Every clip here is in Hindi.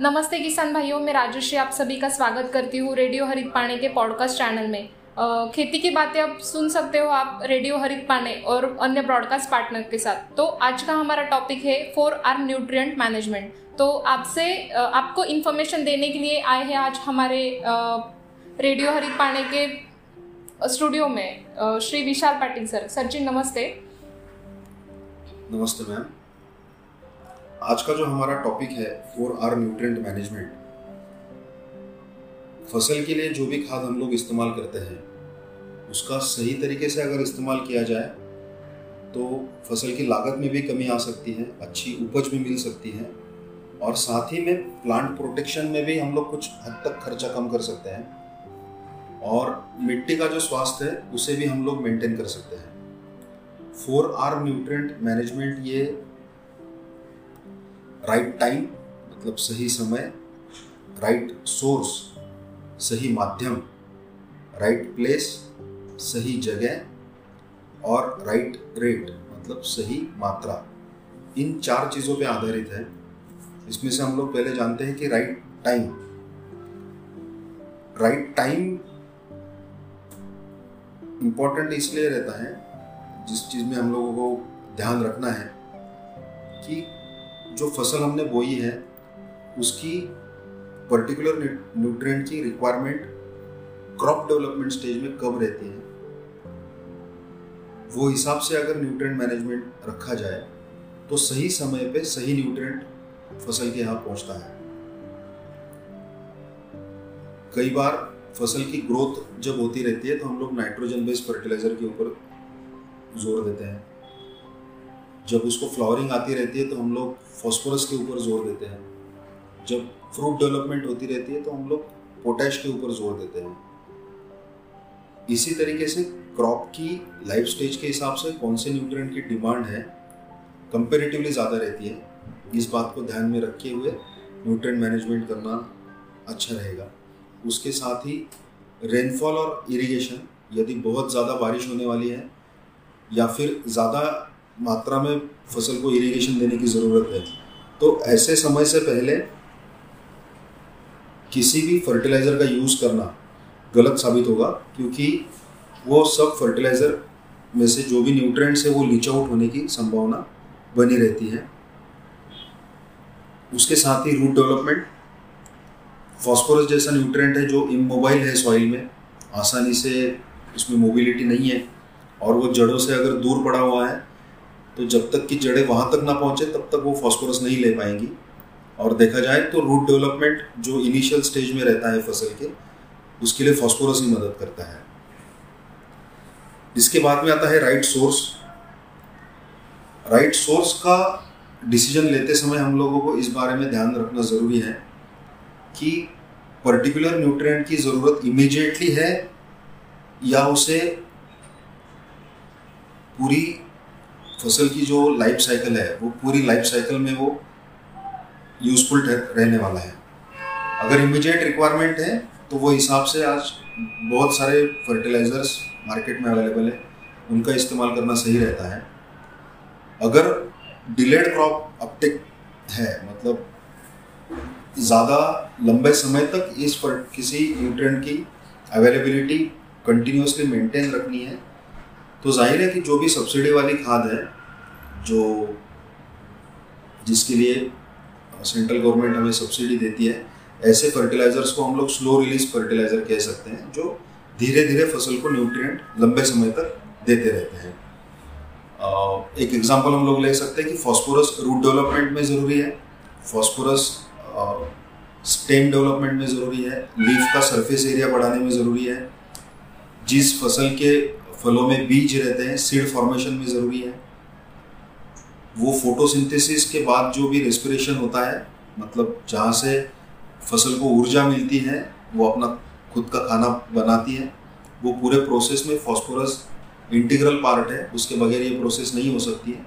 नमस्ते किसान भाइयों मैं राजश्री आप सभी का स्वागत करती हूँ रेडियो हरित पाने के पॉडकास्ट चैनल में। अ, खेती की बातें अब सुन सकते हो आप रेडियो हरित पाने और अन्य ब्रॉडकास्ट पार्टनर के साथ। तो आज का हमारा टॉपिक है फोर आर न्यूट्रिएंट मैनेजमेंट तो आपसे आपको इन्फॉर्मेशन देने के लिए आए हैं आज हमारे रेडियो हरित पाने के स्टूडियो में श्री विशाल पाटिल सर। सर जी नमस्ते। नमस्ते मैम। आज का जो हमारा टॉपिक है फोर आर न्यूट्रिएंट मैनेजमेंट फ़सल के लिए जो भी खाद हम लोग इस्तेमाल करते हैं, उसका सही तरीके से अगर इस्तेमाल किया जाए तो फ़सल की लागत में भी कमी आ सकती है, अच्छी उपज भी मिल सकती है, और साथ ही में प्लांट प्रोटेक्शन में भी हम लोग कुछ हद तक खर्चा कम कर सकते हैं, और मिट्टी का जो स्वास्थ्य है, उसे भी हम लोग मेंटेन कर सकते हैं। फोर आर न्यूट्रेंट मैनेजमेंट ये राइट टाइम मतलब सही समय राइट सोर्स सही माध्यम राइट प्लेस सही जगह और राइट रेट मतलब सही मात्रा। इन चार चीज़ों पे आधारित है। इसमें से हम लोग पहले जानते हैं कि right time right time important इसलिए रहता है, जिस चीज़ में हम लोगों को ध्यान रखना है कि जो फ़सल हमने बोई है, उसकी पर्टिकुलर न्यूट्रिएंट की रिक्वायरमेंट क्रॉप डेवलपमेंट स्टेज में कब रहती है, वो हिसाब से अगर न्यूट्रिएंट मैनेजमेंट रखा जाए तो सही समय पे सही न्यूट्रिएंट फ़सल के यहाँ पहुँचता है। कई बार फ़सल की ग्रोथ जब होती रहती है तो हम लोग नाइट्रोजन बेस्ड फर्टिलाइज़र के ऊपर ज़ोर देते हैं। जब उसको फ्लावरिंग आती रहती है तो हम लोग फॉस्फोरस के ऊपर ज़ोर देते हैं। जब फ्रूट डेवलपमेंट होती रहती है तो हम लोग पोटैश के ऊपर ज़ोर देते हैं। इसी तरीके से क्रॉप की लाइफ स्टेज के हिसाब से कौन से न्यूट्रिएंट की डिमांड है कंपेरेटिवली ज़्यादा रहती है। इस बात को ध्यान में रखे हुए न्यूट्रिएंट मैनेजमेंट करना अच्छा रहेगा। उसके साथ ही रेनफॉल और इरिगेशन यदि बहुत ज़्यादा बारिश होने वाली है या फिर ज़्यादा मात्रा में फ़सल को इरिगेशन देने की ज़रूरत है। तो ऐसे समय से पहले किसी भी फर्टिलाइज़र का यूज़ करना गलत साबित होगा, क्योंकि वो सब फर्टिलाइज़र में से जो भी न्यूट्रिएंट्स है वो लीच आउट होने की संभावना बनी रहती है। उसके साथ ही रूट डेवलपमेंट फॉस्फोरस जैसा न्यूट्रेंट है जो इमोबाइल है सॉइल में, आसानी से उसमें मोबिलिटी नहीं है, और वो जड़ों से अगर दूर पड़ा हुआ है तो जब तक कि जड़ें वहाँ तक ना पहुँचे, तब तक वो फॉस्फोरस नहीं ले पाएँगी। और देखा जाए तो रूट डेवलपमेंट जो इनिशियल स्टेज में रहता है फ़सल के, उसके लिए फॉस्फोरस ही मदद करता है। इसके बाद में आता है राइट सोर्स राइट सोर्स का डिसीज़न लेते समय हम लोगों को इस बारे में ध्यान रखना ज़रूरी है कि पर्टिकुलर न्यूट्रिएंट की ज़रूरत इमीडिएटली है या उसे पूरी फ़सल की जो लाइफ साइकिल है, वो पूरी लाइफ साइकिल में वो यूजफुल रहने वाला है। अगर इमीडिएट रिक्वायरमेंट है तो वो हिसाब से आज बहुत सारे फर्टिलाइजर्स मार्केट में अवेलेबल है। उनका इस्तेमाल करना सही रहता है। अगर डिलेड क्रॉप अपटेक है मतलब ज़्यादा लंबे समय तक इस पर किसी न्यूट्रिएंट की अवेलेबिलिटी कंटिन्यूसली मेंटेन रखनी है तो ज़ाहिर है कि जो भी सब्सिडी वाली खाद है, जो जिसके लिए सेंट्रल गवर्नमेंट हमें सब्सिडी देती है, ऐसे फर्टिलाइजर्स को हम लोग स्लो रिलीज़ फर्टिलाइज़र कह सकते हैं, जो धीरे धीरे फ़सल को न्यूट्रिएंट लंबे समय तक देते रहते हैं। एक एग्जांपल हम लोग ले सकते हैं कि फॉस्फोरस रूट डेवलपमेंट में ज़रूरी है फॉस्फोरस स्टेम डेवलपमेंट में ज़रूरी है लीफ का सरफेस एरिया बढ़ाने में ज़रूरी है, जिस फ़सल के फलों में बीज रहते हैं सीड फॉर्मेशन में ज़रूरी है। वो फोटोसिंथेसिस के बाद जो भी रेस्पिरेशन होता है मतलब जहाँ से फ़सल को ऊर्जा मिलती है, वो अपना खुद का खाना बनाती है। वो पूरे प्रोसेस में फॉस्फोरस इंटीग्रल पार्ट है, उसके बगैर ये प्रोसेस नहीं हो सकती है।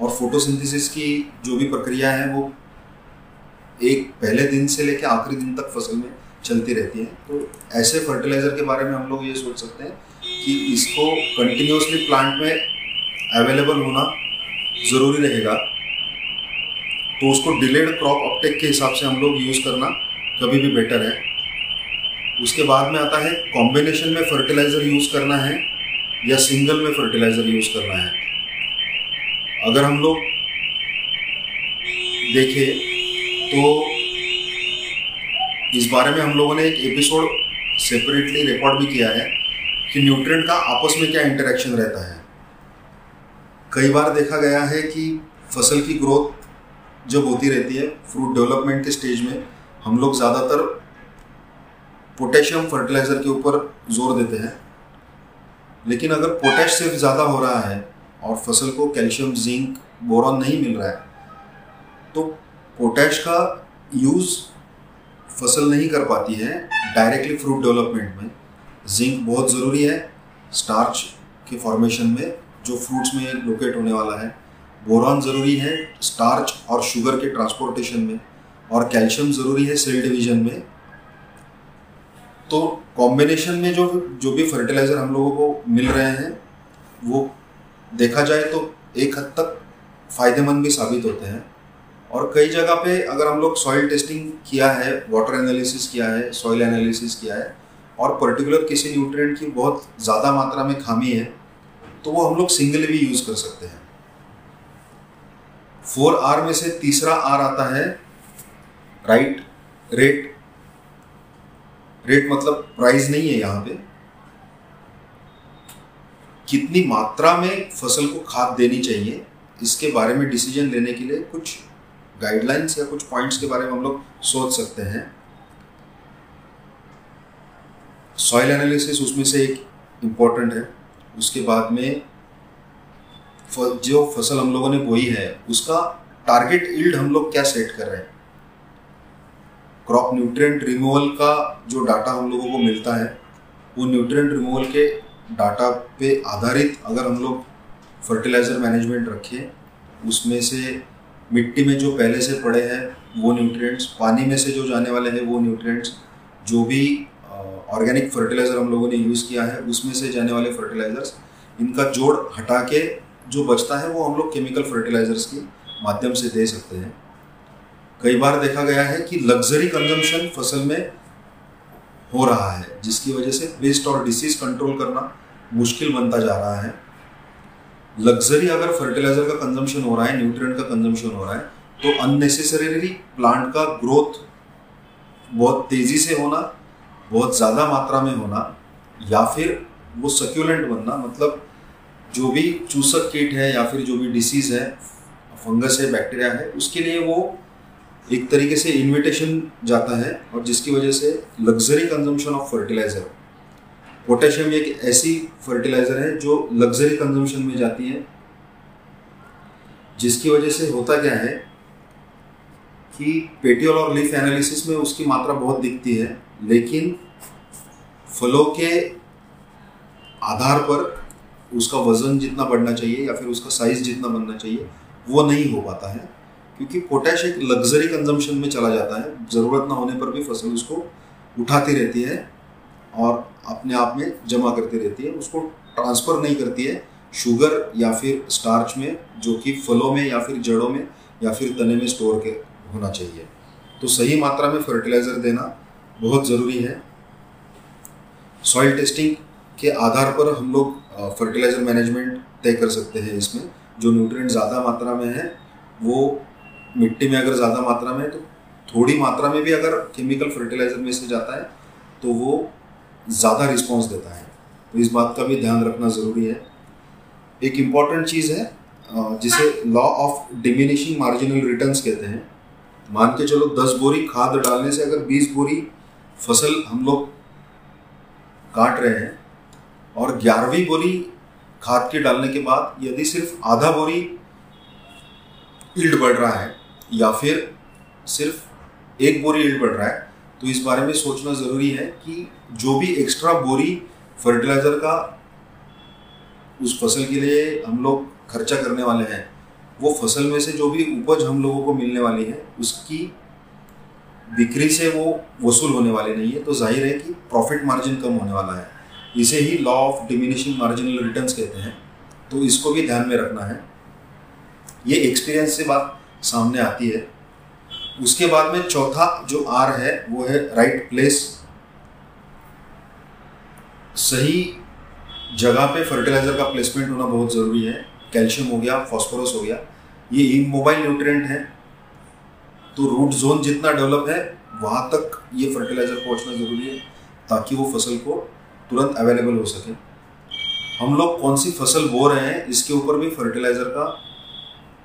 और फोटोसिंथेसिस की जो भी प्रक्रिया है, वो एक पहले दिन से लेकर आखिरी दिन तक फ़सल में चलती रहती है। तो ऐसे फर्टिलाइज़र के बारे में हम लोग ये सोच सकते हैं कि इसको कंटिन्यूसली प्लांट में अवेलेबल होना ज़रूरी रहेगा। तो उसको डिलेड क्रॉप अपटेक के हिसाब से हम लोग यूज़ करना कभी भी बेटर है। उसके बाद में आता है कॉम्बिनेशन में फर्टिलाइज़र यूज़ करना है या सिंगल में फर्टिलाइज़र यूज़ करना है। अगर हम लोग देखें तो इस बारे में हम लोगों ने एक एपिसोड सेपरेटली रिकॉर्ड भी किया है। कि न्यूट्रिएंट का आपस में क्या इंटरेक्शन रहता है। कई बार देखा गया है कि फ़सल की ग्रोथ जब होती रहती है फ्रूट डेवलपमेंट के स्टेज में, हम लोग ज़्यादातर पोटेशियम फर्टिलाइज़र के ऊपर ज़ोर देते हैं। लेकिन अगर पोटेश सिर्फ़ ज़्यादा हो रहा है और फ़सल को कैल्शियम जिंक बोरॉन नहीं मिल रहा है तो पोटैश का यूज़ फ़सल नहीं कर पाती है डायरेक्टली फ्रूट डेवलपमेंट में। जिंक बहुत ज़रूरी है स्टार्च के फॉर्मेशन में, जो फ्रूट्स में लोकेट होने वाला है। बोरॉन ज़रूरी है स्टार्च और शुगर के ट्रांसपोर्टेशन में। और कैल्शियम ज़रूरी है सेल डिवीज़न में। तो कॉम्बिनेशन में जो जो भी फर्टिलाइज़र हम लोगों को मिल रहे हैं, वो देखा जाए तो एक हद तक फ़ायदेमंद भी साबित होते हैं। और कई जगह पे अगर हम लोग सॉइल टेस्टिंग किया है वाटर एनालिसिस किया है सॉइल एनालिसिस किया है और पर्टिकुलर किसी न्यूट्रिएंट की बहुत ज़्यादा मात्रा में खामी है तो वो हम लोग सिंगल भी यूज़ कर सकते हैं। फोर आर में से तीसरा आर आता है राइट रेट रेट मतलब प्राइस नहीं है यहाँ पे। कितनी मात्रा में फ़सल को खाद देनी चाहिए, इसके बारे में डिसीज़न लेने के लिए कुछ गाइडलाइंस या कुछ पॉइंट्स के बारे में हम लोग सोच सकते हैं। सॉइल एनालिसिस उसमें से एक इंपॉर्टेंट है। उसके बाद में जो फ़सल हम लोगों ने बोई है, उसका टारगेट ईल्ड हम लोग क्या सेट कर रहे हैं? क्रॉप न्यूट्रिएंट रिमूवल का जो डाटा हम लोगों को मिलता है, वो न्यूट्रिएंट रिमूवल के डाटा पे आधारित अगर हम लोग फर्टिलाइज़र मैनेजमेंट रखें, उसमें से मिट्टी में जो पहले से पड़े हैं, वो न्यूट्रिएंट्स पानी में से जो जाने वाले हैं, वो न्यूट्रिएंट्स जो भी ऑर्गेनिक फर्टिलाइज़र हम लोगों ने यूज़ किया है, उसमें से जाने वाले फर्टिलाइज़र्स, इनका जोड़ हटा के जो बचता है वो हम लोग केमिकल फर्टिलाइज़र्स के माध्यम से दे सकते हैं। कई बार देखा गया है कि लग्जरी कंजम्पशन फ़सल में हो रहा है, जिसकी वजह से पेस्ट और डिसीज कंट्रोल करना मुश्किल बनता जा रहा है। लग्जरी अगर फर्टिलाइज़र का कंजम्पशन हो रहा है, न्यूट्रिएंट का कंजम्पशन हो रहा है तो अननेसेसरीली प्लांट का ग्रोथ बहुत तेज़ी से होना बहुत ज़्यादा मात्रा में होना या फिर वो सक्यूलेंट बनना मतलब जो भी चूसक कीट है या फिर जो भी डिसीज़ है फंगस है बैक्टीरिया है, उसके लिए वो एक तरीके से इन्विटेशन जाता है और जिसकी वजह से luxury consumption of fertiliser potassium एक ऐसी फर्टिलाइज़र है जो लग्जरी कंजम्पशन में जाती है। जिसकी वजह से होता क्या है कि पेटियोल और लीफ एनालिसिस में उसकी मात्रा बहुत दिखती है। लेकिन फलों के आधार पर उसका वज़न जितना बढ़ना चाहिए या फिर उसका साइज़ जितना बनना चाहिए, वो नहीं हो पाता है। क्योंकि पोटैश एक लग्जरी कंजम्पशन में चला जाता है। ज़रूरत ना होने पर भी फ़सल उसको उठाती रहती है और अपने आप में जमा करती रहती है। उसको ट्रांसफ़र नहीं करती है शुगर या फिर स्टार्च में, जो कि फलों में या फिर जड़ों में या फिर तने में स्टोर के होना चाहिए। तो सही मात्रा में फर्टिलाइज़र देना बहुत ज़रूरी है। सॉइल टेस्टिंग के आधार पर हम लोग फर्टिलाइज़र मैनेजमेंट तय कर सकते हैं इसमें। जो न्यूट्रिएंट ज़्यादा मात्रा में है, वो मिट्टी में अगर ज़्यादा मात्रा में है तो थोड़ी मात्रा में भी अगर केमिकल फर्टिलाइज़र में से जाता है तो वो ज़्यादा रिस्पॉन्स देता है। तो इस बात का भी ध्यान रखना ज़रूरी है। एक इंपॉर्टेंट चीज़ है जिसे law of diminishing marginal returns कहते हैं। मान के चलो दस बोरी खाद डालने से अगर बीस बोरी फ़सल हम लोग काट रहे हैं और ग्यारहवीं बोरी खाद के डालने के बाद यदि सिर्फ़ आधा बोरी ईल्ड बढ़ रहा है या फिर सिर्फ़ एक बोरी ईल्ड बढ़ रहा है तो इस बारे में सोचना ज़रूरी है कि जो भी एक्स्ट्रा बोरी फर्टिलाइज़र का उस फ़सल के लिए हम लोग खर्चा करने वाले हैं, वो फ़सल में से जो भी उपज हम लोगों को मिलने वाली है, उसकी बिक्री से वो वसूल होने वाले नहीं है तो ज़ाहिर है कि प्रॉफिट मार्जिन कम होने वाला है। इसे ही law of diminishing marginal returns कहते हैं। तो इसको भी ध्यान में रखना है। ये एक्सपीरियंस से बात सामने आती है। उसके बाद में चौथा जो आर है, वो है राइट प्लेस सही जगह पे फर्टिलाइज़र का प्लेसमेंट होना बहुत ज़रूरी है। कैल्शियम हो गया फॉस्फोरस हो गया। ये इमोबाइल न्यूट्रिएंट है। तो रूट जोन जितना डेवलप है, वहाँ तक ये फर्टिलाइज़र पहुँचना ज़रूरी है, ताकि वो फ़सल को तुरंत अवेलेबल हो सके। हम लोग कौन सी फ़सल बो रहे हैं, इसके ऊपर भी फर्टिलाइज़र का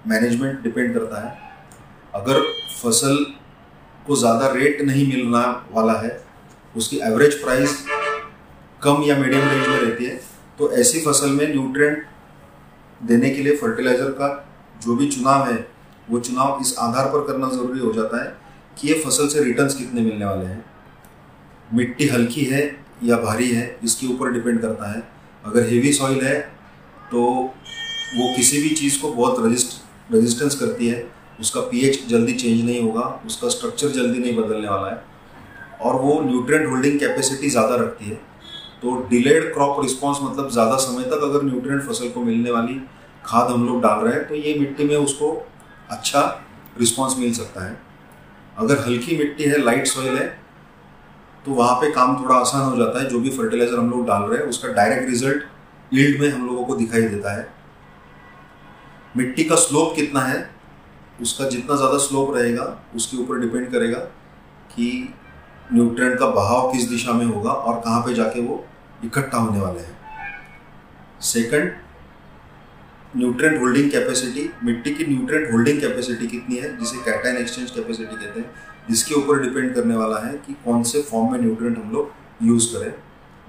मैनेजमेंट डिपेंड करता है। अगर फ़सल को ज़्यादा रेट नहीं मिलना वाला है, उसकी एवरेज प्राइस कम या मीडियम रेंज में रहती है तो ऐसी फ़सल में न्यूट्रिएंट देने के लिए फर्टिलाइज़र का जो भी चुनाव है वो चुनाव इस आधार पर करना ज़रूरी हो जाता है कि ये फ़सल से रिटर्न्स कितने मिलने वाले हैं। मिट्टी हल्की है या भारी है, इसके ऊपर डिपेंड करता है। अगर हेवी सॉइल है तो वो किसी भी चीज़ को बहुत रजिस्ट रजिस्टेंस करती है। उसका पीएच जल्दी चेंज नहीं होगा, उसका स्ट्रक्चर जल्दी नहीं बदलने वाला है। और वो न्यूट्रिएंट होल्डिंग कैपेसिटी ज़्यादा रखती है। तो डिलेड क्रॉप रिस्पॉन्स मतलब ज़्यादा समय तक अगर न्यूट्रिएंट फ़सल को मिलने वाली खाद हम लोग डाल रहे हैं तो ये मिट्टी में उसको अच्छा रिस्पॉन्स मिल सकता है। अगर हल्की मिट्टी है लाइट सॉइल है तो वहाँ पे काम थोड़ा आसान हो जाता है। जो भी फर्टिलाइज़र हम लोग डाल रहे हैं, उसका डायरेक्ट रिज़ल्ट ईल्ड में हम लोगों को दिखाई देता है। मिट्टी का स्लोप कितना है, उसका जितना ज़्यादा स्लोप रहेगा, उसके ऊपर डिपेंड करेगा कि न्यूट्रिएंट का बहाव किस दिशा में होगा और कहाँ पे जाके वो इकट्ठा होने वाले हैं। सेकंड न्यूट्रिएंट होल्डिंग कैपेसिटी, मिट्टी की न्यूट्रेंट होल्डिंग कैपेसिटी कितनी है, जिसे कैटाइन एक्सचेंज कैपेसिटी कहते हैं इसके ऊपर डिपेंड करने वाला है कि कौन से फॉर्म में न्यूट्रेंट हम लोग यूज़ करें।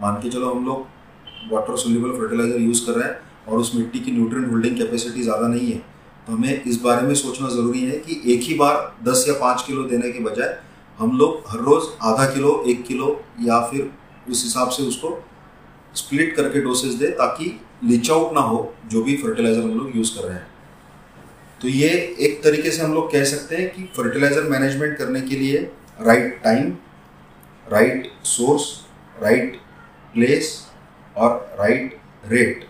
मान के चलो हम लोग वाटर सोल्यूबल फर्टिलाइज़र यूज़ कर रहे हैं और उस मिट्टी की न्यूट्रेंट होल्डिंग कैपेसिटी ज़्यादा नहीं है तो हमें इस बारे में सोचना ज़रूरी है कि एक ही बार दस या पाँच किलो देने के बजाय हम लोग हर रोज़ आधा किलो, एक किलो या फिर उस हिसाब से उसको स्प्लिट करके डोसेज दे, ताकि लीच आउट ना हो, जो भी फर्टिलाइज़र हम लोग यूज़ कर रहे हैं। तो ये एक तरीके से हम लोग कह सकते हैं कि फर्टिलाइज़र मैनेजमेंट करने के लिए right time right source right place और राइट रेट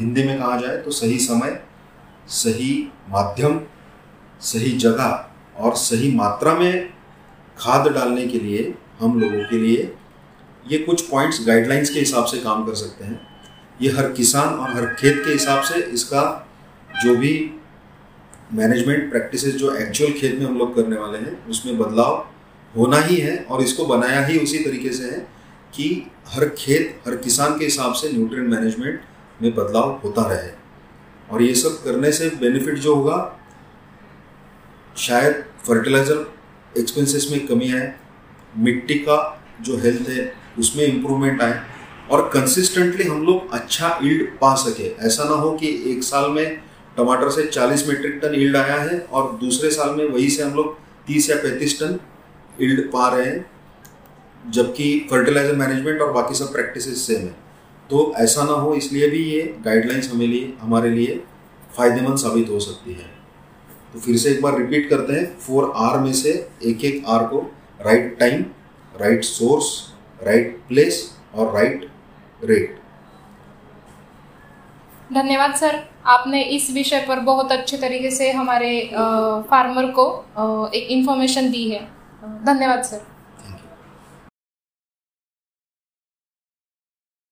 हिंदी में कहा जाए तो सही समय, सही माध्यम, सही जगह और सही मात्रा में खाद डालने के लिए हम लोगों के लिए ये कुछ पॉइंट्स गाइडलाइंस के हिसाब से काम कर सकते हैं। ये हर किसान और हर खेत के हिसाब से इसका जो भी मैनेजमेंट प्रैक्टिसेस जो एक्चुअल खेत में हम लोग करने वाले हैं, उसमें बदलाव होना ही है और इसको बनाया ही उसी तरीके से है कि हर खेत, हर किसान के हिसाब से न्यूट्रिएंट मैनेजमेंट में बदलाव होता रहे। और ये सब करने से बेनिफिट जो होगा, शायद फर्टिलाइज़र एक्सपेंसेस में कमी आए, मिट्टी का जो हेल्थ है, उसमें इम्प्रूवमेंट आए। और कंसिस्टेंटली हम लोग अच्छा ईल्ड पा सके। ऐसा ना हो कि एक साल में टमाटर से 40 मीट्रिक टन ईल्ड आया है और दूसरे साल में वही से हम लोग 30 या 35 टन ईल्ड पा रहे हैं, जबकि फर्टिलाइज़र मैनेजमेंट और बाकी सब प्रैक्टिस सेम है। तो ऐसा ना हो, इसलिए भी ये गाइडलाइंस हमें लिए, हमारे लिए फ़ायदेमंद साबित हो सकती है। तो फिर से एक बार रिपीट करते हैं फोर आर में से एक एक आर को right time right source right place और राइट रेट धन्यवाद, सर। आपने इस विषय पर बहुत अच्छे तरीके से हमारे फार्मर को एक इन्फॉर्मेशन दी है। धन्यवाद, सर।